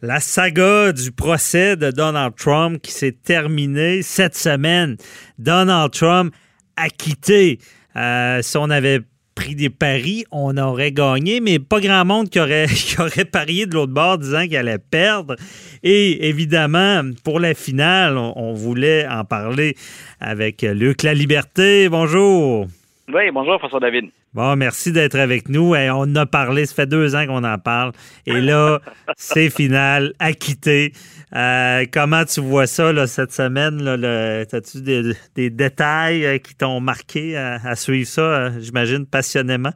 La saga du procès de Donald Trump qui s'est terminée cette semaine. Donald Trump acquitté. Euh, si on avait pris des paris, on aurait gagné, mais pas grand monde qui aurait, parié de l'autre bord disant qu'il allait perdre. Et évidemment, pour la finale, on, on voulait en parler avec Luc La Liberté. Bonjour. Oui, bonjour François David. Bon, merci d'être avec nous. Et on en a parlé, ça fait deux ans qu'on en parle. Et là, c'est final, acquitté. Euh, comment tu vois ça là, cette semaine? As-tu des, des, détails euh, qui t'ont marqué à, à, suivre ça, euh, j'imagine, passionnément?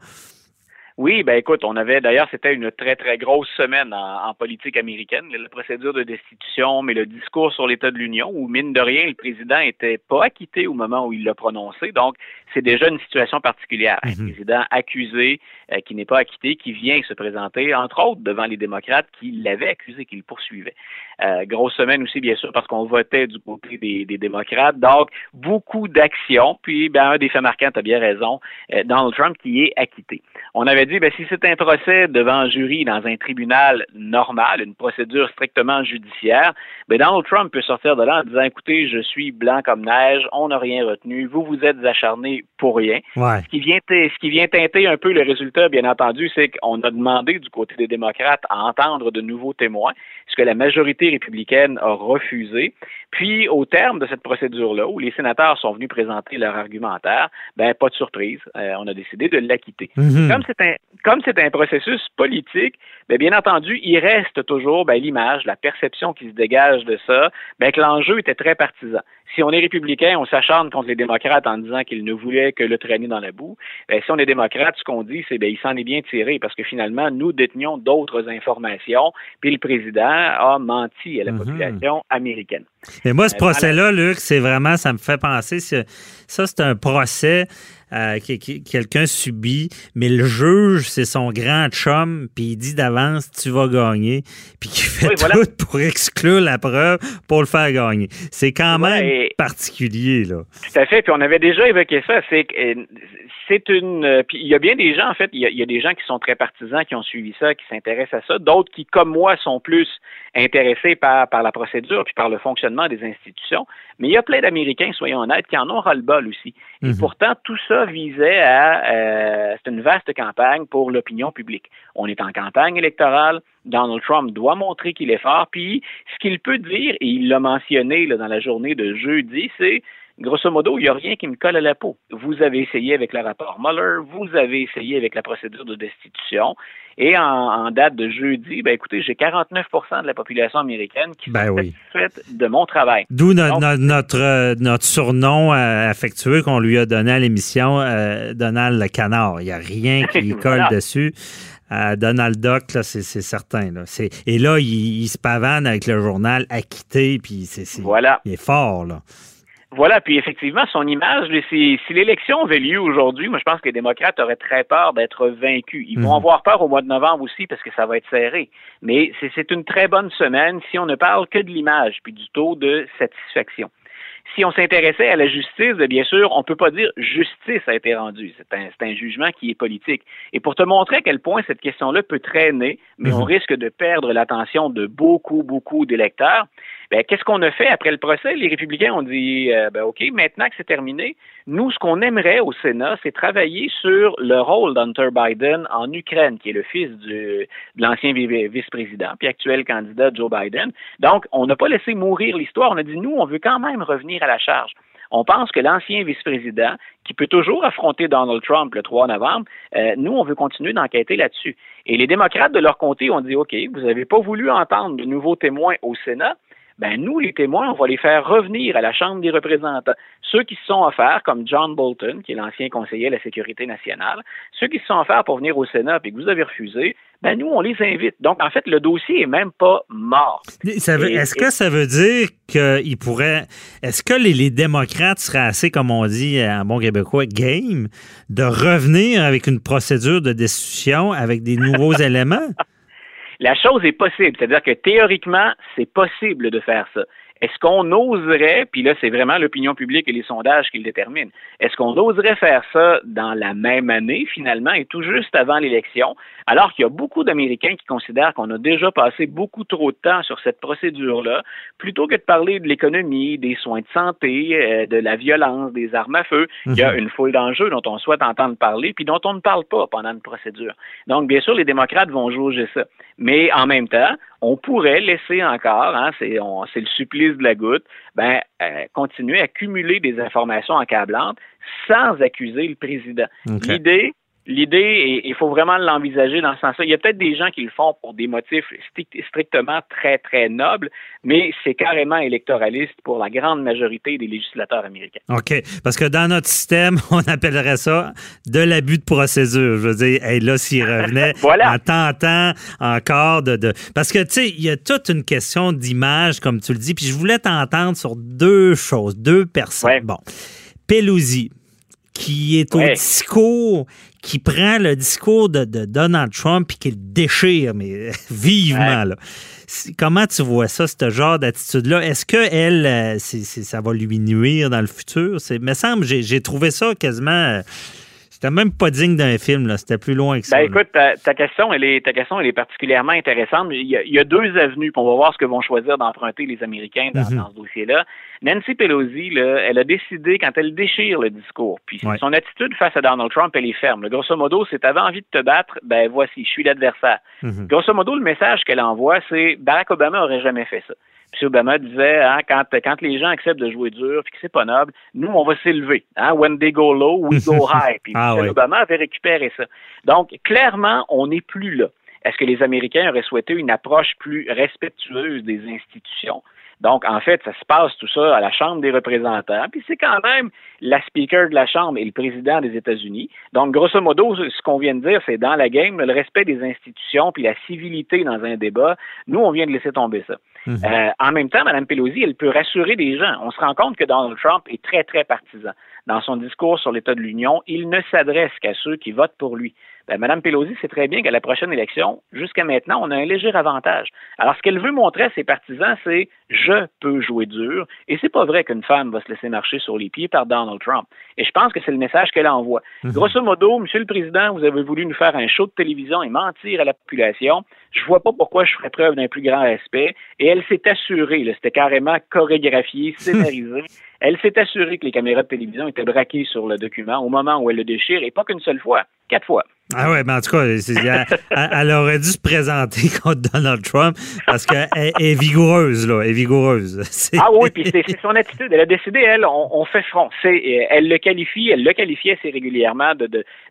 Oui, ben écoute, on avait d'ailleurs, c'était une très, très grosse semaine en, en, politique américaine, la procédure de destitution, mais le discours sur l'État de l'Union, où mine de rien, le président était pas acquitté au moment où il l'a prononcé. Donc, c'est déjà une situation particulière. Un mm-hmm. président accusé euh, qui n'est pas acquitté, qui vient se présenter, entre autres, devant les démocrates qui l'avaient accusé, qui le poursuivaient. Euh, grosse semaine aussi, bien sûr, parce qu'on votait du côté des, des démocrates. Donc, beaucoup d'actions. Puis, ben, un des faits marquants, tu as bien raison, euh, Donald Trump qui est acquitté. On avait dit, ben, si c'est un procès devant un jury dans un tribunal normal, une procédure strictement judiciaire, ben, Donald Trump peut sortir de là en disant, écoutez, je suis blanc comme neige, on n'a rien retenu, vous vous êtes acharné pour rien. Ouais. Ce, qui vient ce qui vient teinter un peu le résultat, bien entendu, c'est qu'on a demandé du côté des démocrates à entendre de nouveaux témoins, ce que la majorité républicaine a refusé. Puis, au terme de cette procédure-là, où les sénateurs sont venus présenter leur argumentaire, ben pas de surprise, euh, on a décidé de l'acquitter. Mhm. Mm -hmm. Comme c'est un comme c'est un processus politique, bien, bien entendu, il reste toujours ben, l'image, la perception qui se dégage de ça, ben, que l'enjeu était très partisan. Si on est républicain, on s'acharne contre les démocrates en disant qu'ils ne voulaient que le traîner dans la boue. Ben, si on est démocrate, ce qu'on dit, c'est ben, il s'en est bien tiré parce que finalement, nous détenions d'autres informations, puis le président a menti à la Mhm. population américaine. Mais moi, ce Euh, procès-là, Luc, c'est vraiment, ça me fait penser, ça, c'est un procès euh, que, que quelqu'un subit, mais le juge, c'est son grand chum, puis il dit d'avance, tu vas gagner, puis fait Oui, tout pour exclure la preuve pour le faire gagner. C'est quand même particulier, là. Tout à fait. Puis on avait déjà évoqué ça. C'est euh, c'est une. euh, Puis il y a bien des gens, en fait, il y, a, il y a des gens qui sont très partisans, qui ont suivi ça, qui s'intéressent à ça. D'autres qui, comme moi, sont plus intéressés par, par la procédure puis par le fonctionnement des institutions. Mais il y a plein d'Américains, soyons honnêtes, qui en ont ras-le-bol aussi. Et Mhm. pourtant, tout ça visait à. euh, c'est une vaste campagne pour l'opinion publique. On est en campagne électorale. Donald Trump doit montrer qu'il est fort. Puis, ce qu'il peut dire, et il l'a mentionné là, dans la journée de jeudi, c'est grosso modo, il n'y a rien qui me colle à la peau. Vous avez essayé avec le rapport Mueller, vous avez essayé avec la procédure de destitution, et en, en date de jeudi, ben écoutez, j'ai 49% de la population américaine qui Ben sont oui. satisfaite de mon travail. D'où no- Donc- no- notre, euh, notre surnom euh, affectueux qu'on lui a donné à l'émission, euh, Donald le canard. Il n'y a rien qui colle dessus. Donald Duck, c'est, certain. Là. Et là, il, il se pavane avec le journal acquitté, puis c'est, Voilà. il est fort. Là. Voilà, puis effectivement, son image, si, si l'élection avait lieu aujourd'hui, moi je pense que les démocrates auraient très peur d'être vaincus. Ils vont Mhm. avoir peur au mois de novembre aussi parce que ça va être serré. Mais c'est c'est une très bonne semaine si on ne parle que de l'image puis du taux de satisfaction. Si on s'intéressait à la justice, bien sûr, on ne peut pas dire justice a été rendue. C'est un, jugement qui est politique. Et pour te montrer à quel point cette question-là peut traîner, mais Mhm. on risque de perdre l'attention de beaucoup, beaucoup d'électeurs, ben, qu'est-ce qu'on a fait après le procès? Les républicains ont dit, euh, ben, OK, maintenant que c'est terminé, nous, ce qu'on aimerait au Sénat, c'est travailler sur le rôle d'Hunter Biden en Ukraine, qui est le fils de l'ancien vi- vice-président, puis actuel candidat Joe Biden. Donc, on n'a pas laissé mourir l'histoire. On a dit, nous, on veut quand même revenir à la charge. On pense que l'ancien vice-président, qui peut toujours affronter Donald Trump le 3 novembre, euh, nous, on veut continuer d'enquêter là-dessus. Et les démocrates, de leur côté, ont dit, OK, vous n'avez pas voulu entendre de nouveaux témoins au Sénat, ben nous, les témoins, on va les faire revenir à la Chambre des représentants. Ceux qui se sont offerts, comme John Bolton, qui est l'ancien conseiller à la sécurité nationale, ceux qui se sont offerts pour venir au Sénat et que vous avez refusé, ben nous, on les invite. Donc, en fait, le dossier est même pas mort. Est-ce que ça veut dire qu'il pourrait. Est-ce que les, les démocrates seraient assez, comme on dit en bon québécois, game, de revenir avec une procédure de destitution avec des nouveaux éléments? La chose est possible, c'est-à-dire que théoriquement, c'est possible de faire ça. Est-ce qu'on oserait, puis là c'est vraiment l'opinion publique et les sondages qui le déterminent, est-ce qu'on oserait faire ça dans la même année finalement et tout juste avant l'élection, alors qu'il y a beaucoup d'Américains qui considèrent qu'on a déjà passé beaucoup trop de temps sur cette procédure-là, plutôt que de parler de l'économie, des soins de santé, euh, de la violence, des armes à feu, il y a mhm. une foule d'enjeux dont on souhaite entendre parler, puis dont on ne parle pas pendant une procédure. Donc, bien sûr, les démocrates vont jauger ça. Mais en même temps, on pourrait laisser encore, hein, c'est, le supplice de la goutte, ben, euh, continuer à cumuler des informations accablantes sans accuser le président. L'idée, L'idée, il faut vraiment l'envisager dans ce sens-là. Il y a peut-être des gens qui le font pour des motifs strictement très, très nobles, mais c'est carrément électoraliste pour la grande majorité des législateurs américains. OK. Parce que dans notre système, on appellerait ça de l'abus de procédure. Je veux dire, là, s'il revenait en tentant encore de, de... Parce que, tu sais, il y a toute une question d'image, comme tu le dis, puis je voulais t'entendre sur deux choses, deux personnes. Bon. Pelosi, qui est au discours, qui prend le discours de, Donald Trump et qui le déchire, mais vivement. Là. Comment tu vois ça, ce genre d'attitude-là? Est-ce que elle, euh, ça va lui nuire dans le futur? Il me semble, j'ai trouvé ça quasiment euh, c'était même pas digne d'un film, là. C'était plus loin que ça. Ben, écoute, ta, question, elle est, ta question, elle est particulièrement intéressante. Il y, a, deux avenues, puis on va voir ce que vont choisir d'emprunter les Américains dans, mhm. ce dossier-là. Nancy Pelosi, là, elle a décidé, quand elle déchire le discours, puis son attitude face à Donald Trump, elle est ferme. grosso modo, c'est t'avais envie de te battre, ben voici, je suis l'adversaire. Mhm. Grosso modo, le message qu'elle envoie, c'est Barack Obama aurait jamais fait ça. M. Obama disait, hein, quand, quand les gens acceptent de jouer dur, puis que c'est pas noble, nous, on va s'élever. Hein, when they go low, we go high. Puis ah, Obama avait récupéré ça. Donc, clairement, on n'est plus là. Est-ce que les Américains auraient souhaité une approche plus respectueuse des institutions? Donc, en fait, ça se passe tout ça à la Chambre des représentants. Puis c'est quand même la speaker de la Chambre et le président des États-Unis. Donc, grosso modo, ce qu'on vient de dire, c'est dans la game, le respect des institutions puis la civilité dans un débat. Nous, on vient de laisser tomber ça. Mhm. Euh, en même temps, Mme Pelosi, elle peut rassurer des gens. On se rend compte que Donald Trump est très, très partisan. Dans son discours sur l'État de l'Union, il ne s'adresse qu'à ceux qui votent pour lui. Ben, Mme Pelosi sait très bien qu'à la prochaine élection, jusqu'à maintenant, on a un léger avantage. Alors, ce qu'elle veut montrer à ses partisans, c'est je peux jouer dur. Et c'est pas vrai qu'une femme va se laisser marcher sur les pieds par Donald Trump. Et je pense que c'est le message qu'elle envoie. Mhm. Grosso modo, Monsieur le Président, vous avez voulu nous faire un show de télévision et mentir à la population. Je vois pas pourquoi je ferais preuve d'un plus grand respect. Et elle s'est assurée, c'était carrément chorégraphié, scénarisé. Elle s'est assurée que les caméras de télévision étaient braquées sur le document au moment où elle le déchire, et pas qu'une seule fois, quatre fois. Ah ouais, mais en tout cas, elle, aurait dû se présenter contre Donald Trump parce qu'elle est vigoureuse, là, elle est vigoureuse. Ah oui, puis c'est son attitude. Elle a décidé, elle, on, fait front. Elle le qualifie, elle le qualifiait assez régulièrement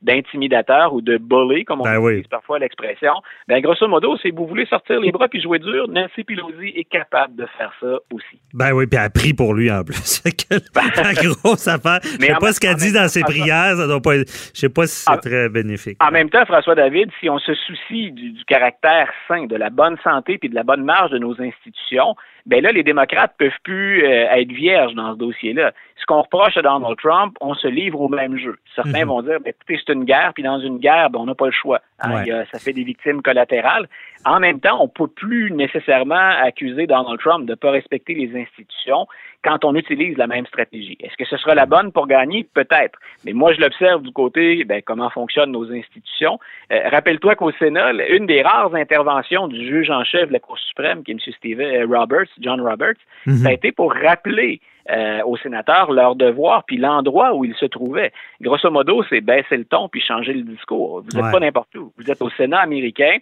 d'intimidateur ou de bully, comme on ben utilise parfois l'expression. Ben, grosso modo, si vous voulez sortir les bras puis jouer dur, Nancy Pelosi est capable de faire ça aussi. Ben oui, puis elle a pris pour lui en plus. la grosse affaire. Je sais pas ce qu'elle dit dans ses prières, ça doit pas Je sais pas si c'est ah. très bénéfique. En même temps, François David, si on se soucie du, caractère sain, de la bonne santé puis de la bonne marge de nos institutions, ben là, les démocrates peuvent plus euh, être vierges dans ce dossier-là. Ce qu'on reproche à Donald Trump, on se livre au même jeu. Certains mhm. vont dire, ben, écoutez, c'est une guerre, puis dans une guerre, ben, on n'a pas le choix. Hein. ça fait des victimes collatérales. En même temps, on ne peut plus nécessairement accuser Donald Trump de ne pas respecter les institutions quand on utilise la même stratégie. Est-ce que ce sera la bonne pour gagner? Peut-être. Mais moi, je l'observe du côté, ben, comment fonctionnent nos institutions. Euh, rappelle-toi qu'au Sénat, une des rares interventions du juge en chef de la Cour suprême, qui est M. Steven Roberts, John Roberts, mhm. ça a été pour rappeler euh, aux sénateurs leur devoir puis l'endroit où ils se trouvaient. Grosso modo, c'est baisser le ton puis changer le discours. Vous n'êtes pas n'importe où. Vous êtes au Sénat américain,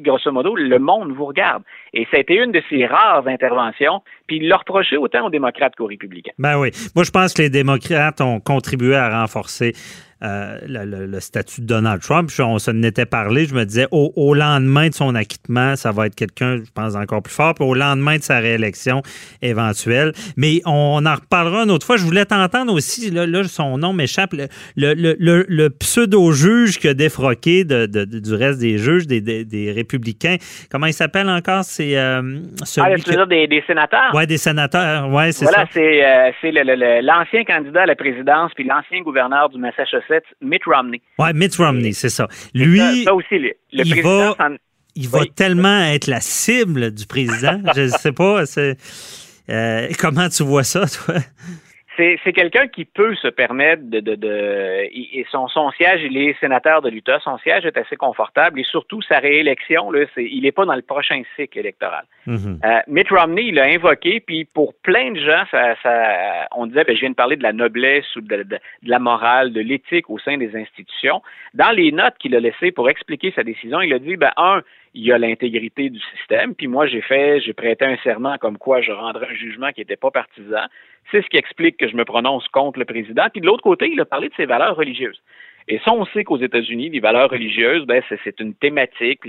grosso modo, le monde vous regarde. Et ça a été une de ces rares interventions, puis il l'a reproché autant aux démocrates qu'aux républicains. Ben oui. Moi, je pense que les démocrates ont contribué à renforcer euh, le, statut de Donald Trump. on s'en était parlé. Je me disais, au, lendemain de son acquittement, ça va être quelqu'un, je pense, encore plus fort. Puis au lendemain de sa réélection éventuelle. Mais on en reparlera une autre fois. Je voulais t'entendre aussi, là, son nom m'échappe, le, pseudo-juge qui a défroqué du reste des juges, des, républicains. Comment il s'appelle encore? C'est euh, ah, dire des, sénateurs? Oui, des sénateurs. Ouais, c'est voilà, c'est euh, l'ancien candidat à la présidence puis l'ancien gouverneur du Massachusetts Mitt Romney. Oui, Mitt Romney, c'est ça. Lui, ça, aussi, le, il va, il va tellement être la cible du président. je ne sais pas. comment tu vois ça, toi? C'est quelqu'un qui peut se permettre de, de, de et son, son siège, il est sénateur de l'Utah, son siège est assez confortable et surtout sa réélection, là, c'est, il n'est pas dans le prochain cycle électoral. Mm-hmm. euh, Mitt Romney, il l'a invoqué, puis pour plein de gens, ça, ça on disait, ben, je viens de parler de la noblesse ou de, de, la morale, de l'éthique au sein des institutions. Dans les notes qu'il a laissées pour expliquer sa décision, il a dit, ben, un, il y a l'intégrité du système. Puis moi, j'ai fait, j'ai prêté un serment comme quoi je rendrais un jugement qui n'était pas partisan. C'est ce qui explique que je me prononce contre le président. Puis de l'autre côté, il a parlé de ses valeurs religieuses. Et ça, on sait qu'aux États-Unis, les valeurs religieuses, ben, c'est une thématique,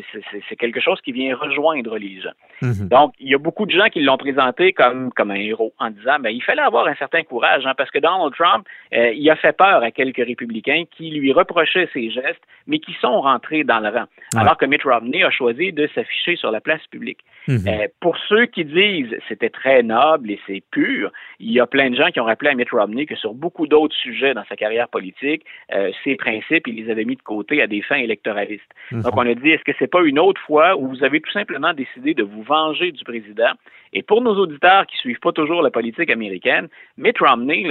c'est quelque chose qui vient rejoindre les gens. Mhm. Donc, il y a beaucoup de gens qui l'ont présenté comme, comme un héros en disant, ben, il fallait avoir un certain courage, hein, parce que Donald Trump, euh, il a fait peur à quelques républicains qui lui reprochaient ses gestes, mais qui sont rentrés dans le rang. Alors que Mitt Romney a choisi de s'afficher sur la place publique. Mhm. euh, pour ceux qui disent c'était très noble et c'est pur, il y a plein de gens qui ont rappelé à Mitt Romney que sur beaucoup d'autres sujets dans sa carrière politique, euh, principes, il les avait mis de côté à des fins électoralistes. Mhm. Donc, on a dit, est-ce que c'est pas une autre fois où vous avez tout simplement décidé de vous venger du président? Et pour nos auditeurs qui suivent pas toujours la politique américaine, Mitt Romney,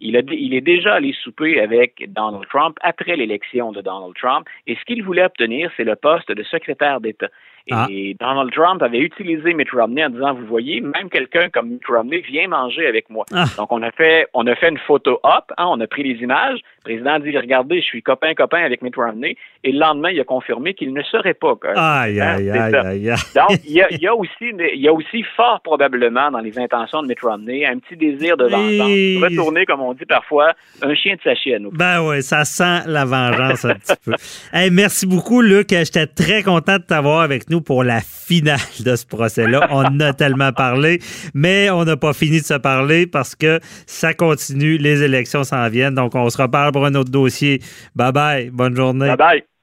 il, a, il est déjà allé souper avec Donald Trump après l'élection de Donald Trump. Et ce qu'il voulait obtenir, c'est le poste de secrétaire d'État. Ah. Et Donald Trump avait utilisé Mitt Romney en disant, vous voyez, même quelqu'un comme Mitt Romney vient manger avec moi. Ah. Donc, on a fait, on a fait une photo up, hein, on a pris les images. Le président dit, regardez, je suis copain-copain avec Mitt Romney. Et le lendemain, il a confirmé qu'il ne serait pas. Aïe, aïe, aïe, aïe, Donc, il y, a, il y, a, aussi, il y a aussi fort probablement dans les intentions de Mitt Romney un petit désir de vengeance. Retourner, comme on dit parfois, un chien de sa chienne. Ben oui, ça sent la vengeance un petit peu. Hey, merci beaucoup, Luc. J'étais très content de t'avoir avec nous pour la finale de ce procès-là. On a tellement parlé, mais on n'a pas fini de se parler parce que ça continue, les élections s'en viennent. Donc, on se reparle pour un autre dossier. Bye bye, bonne journée. Bye bye.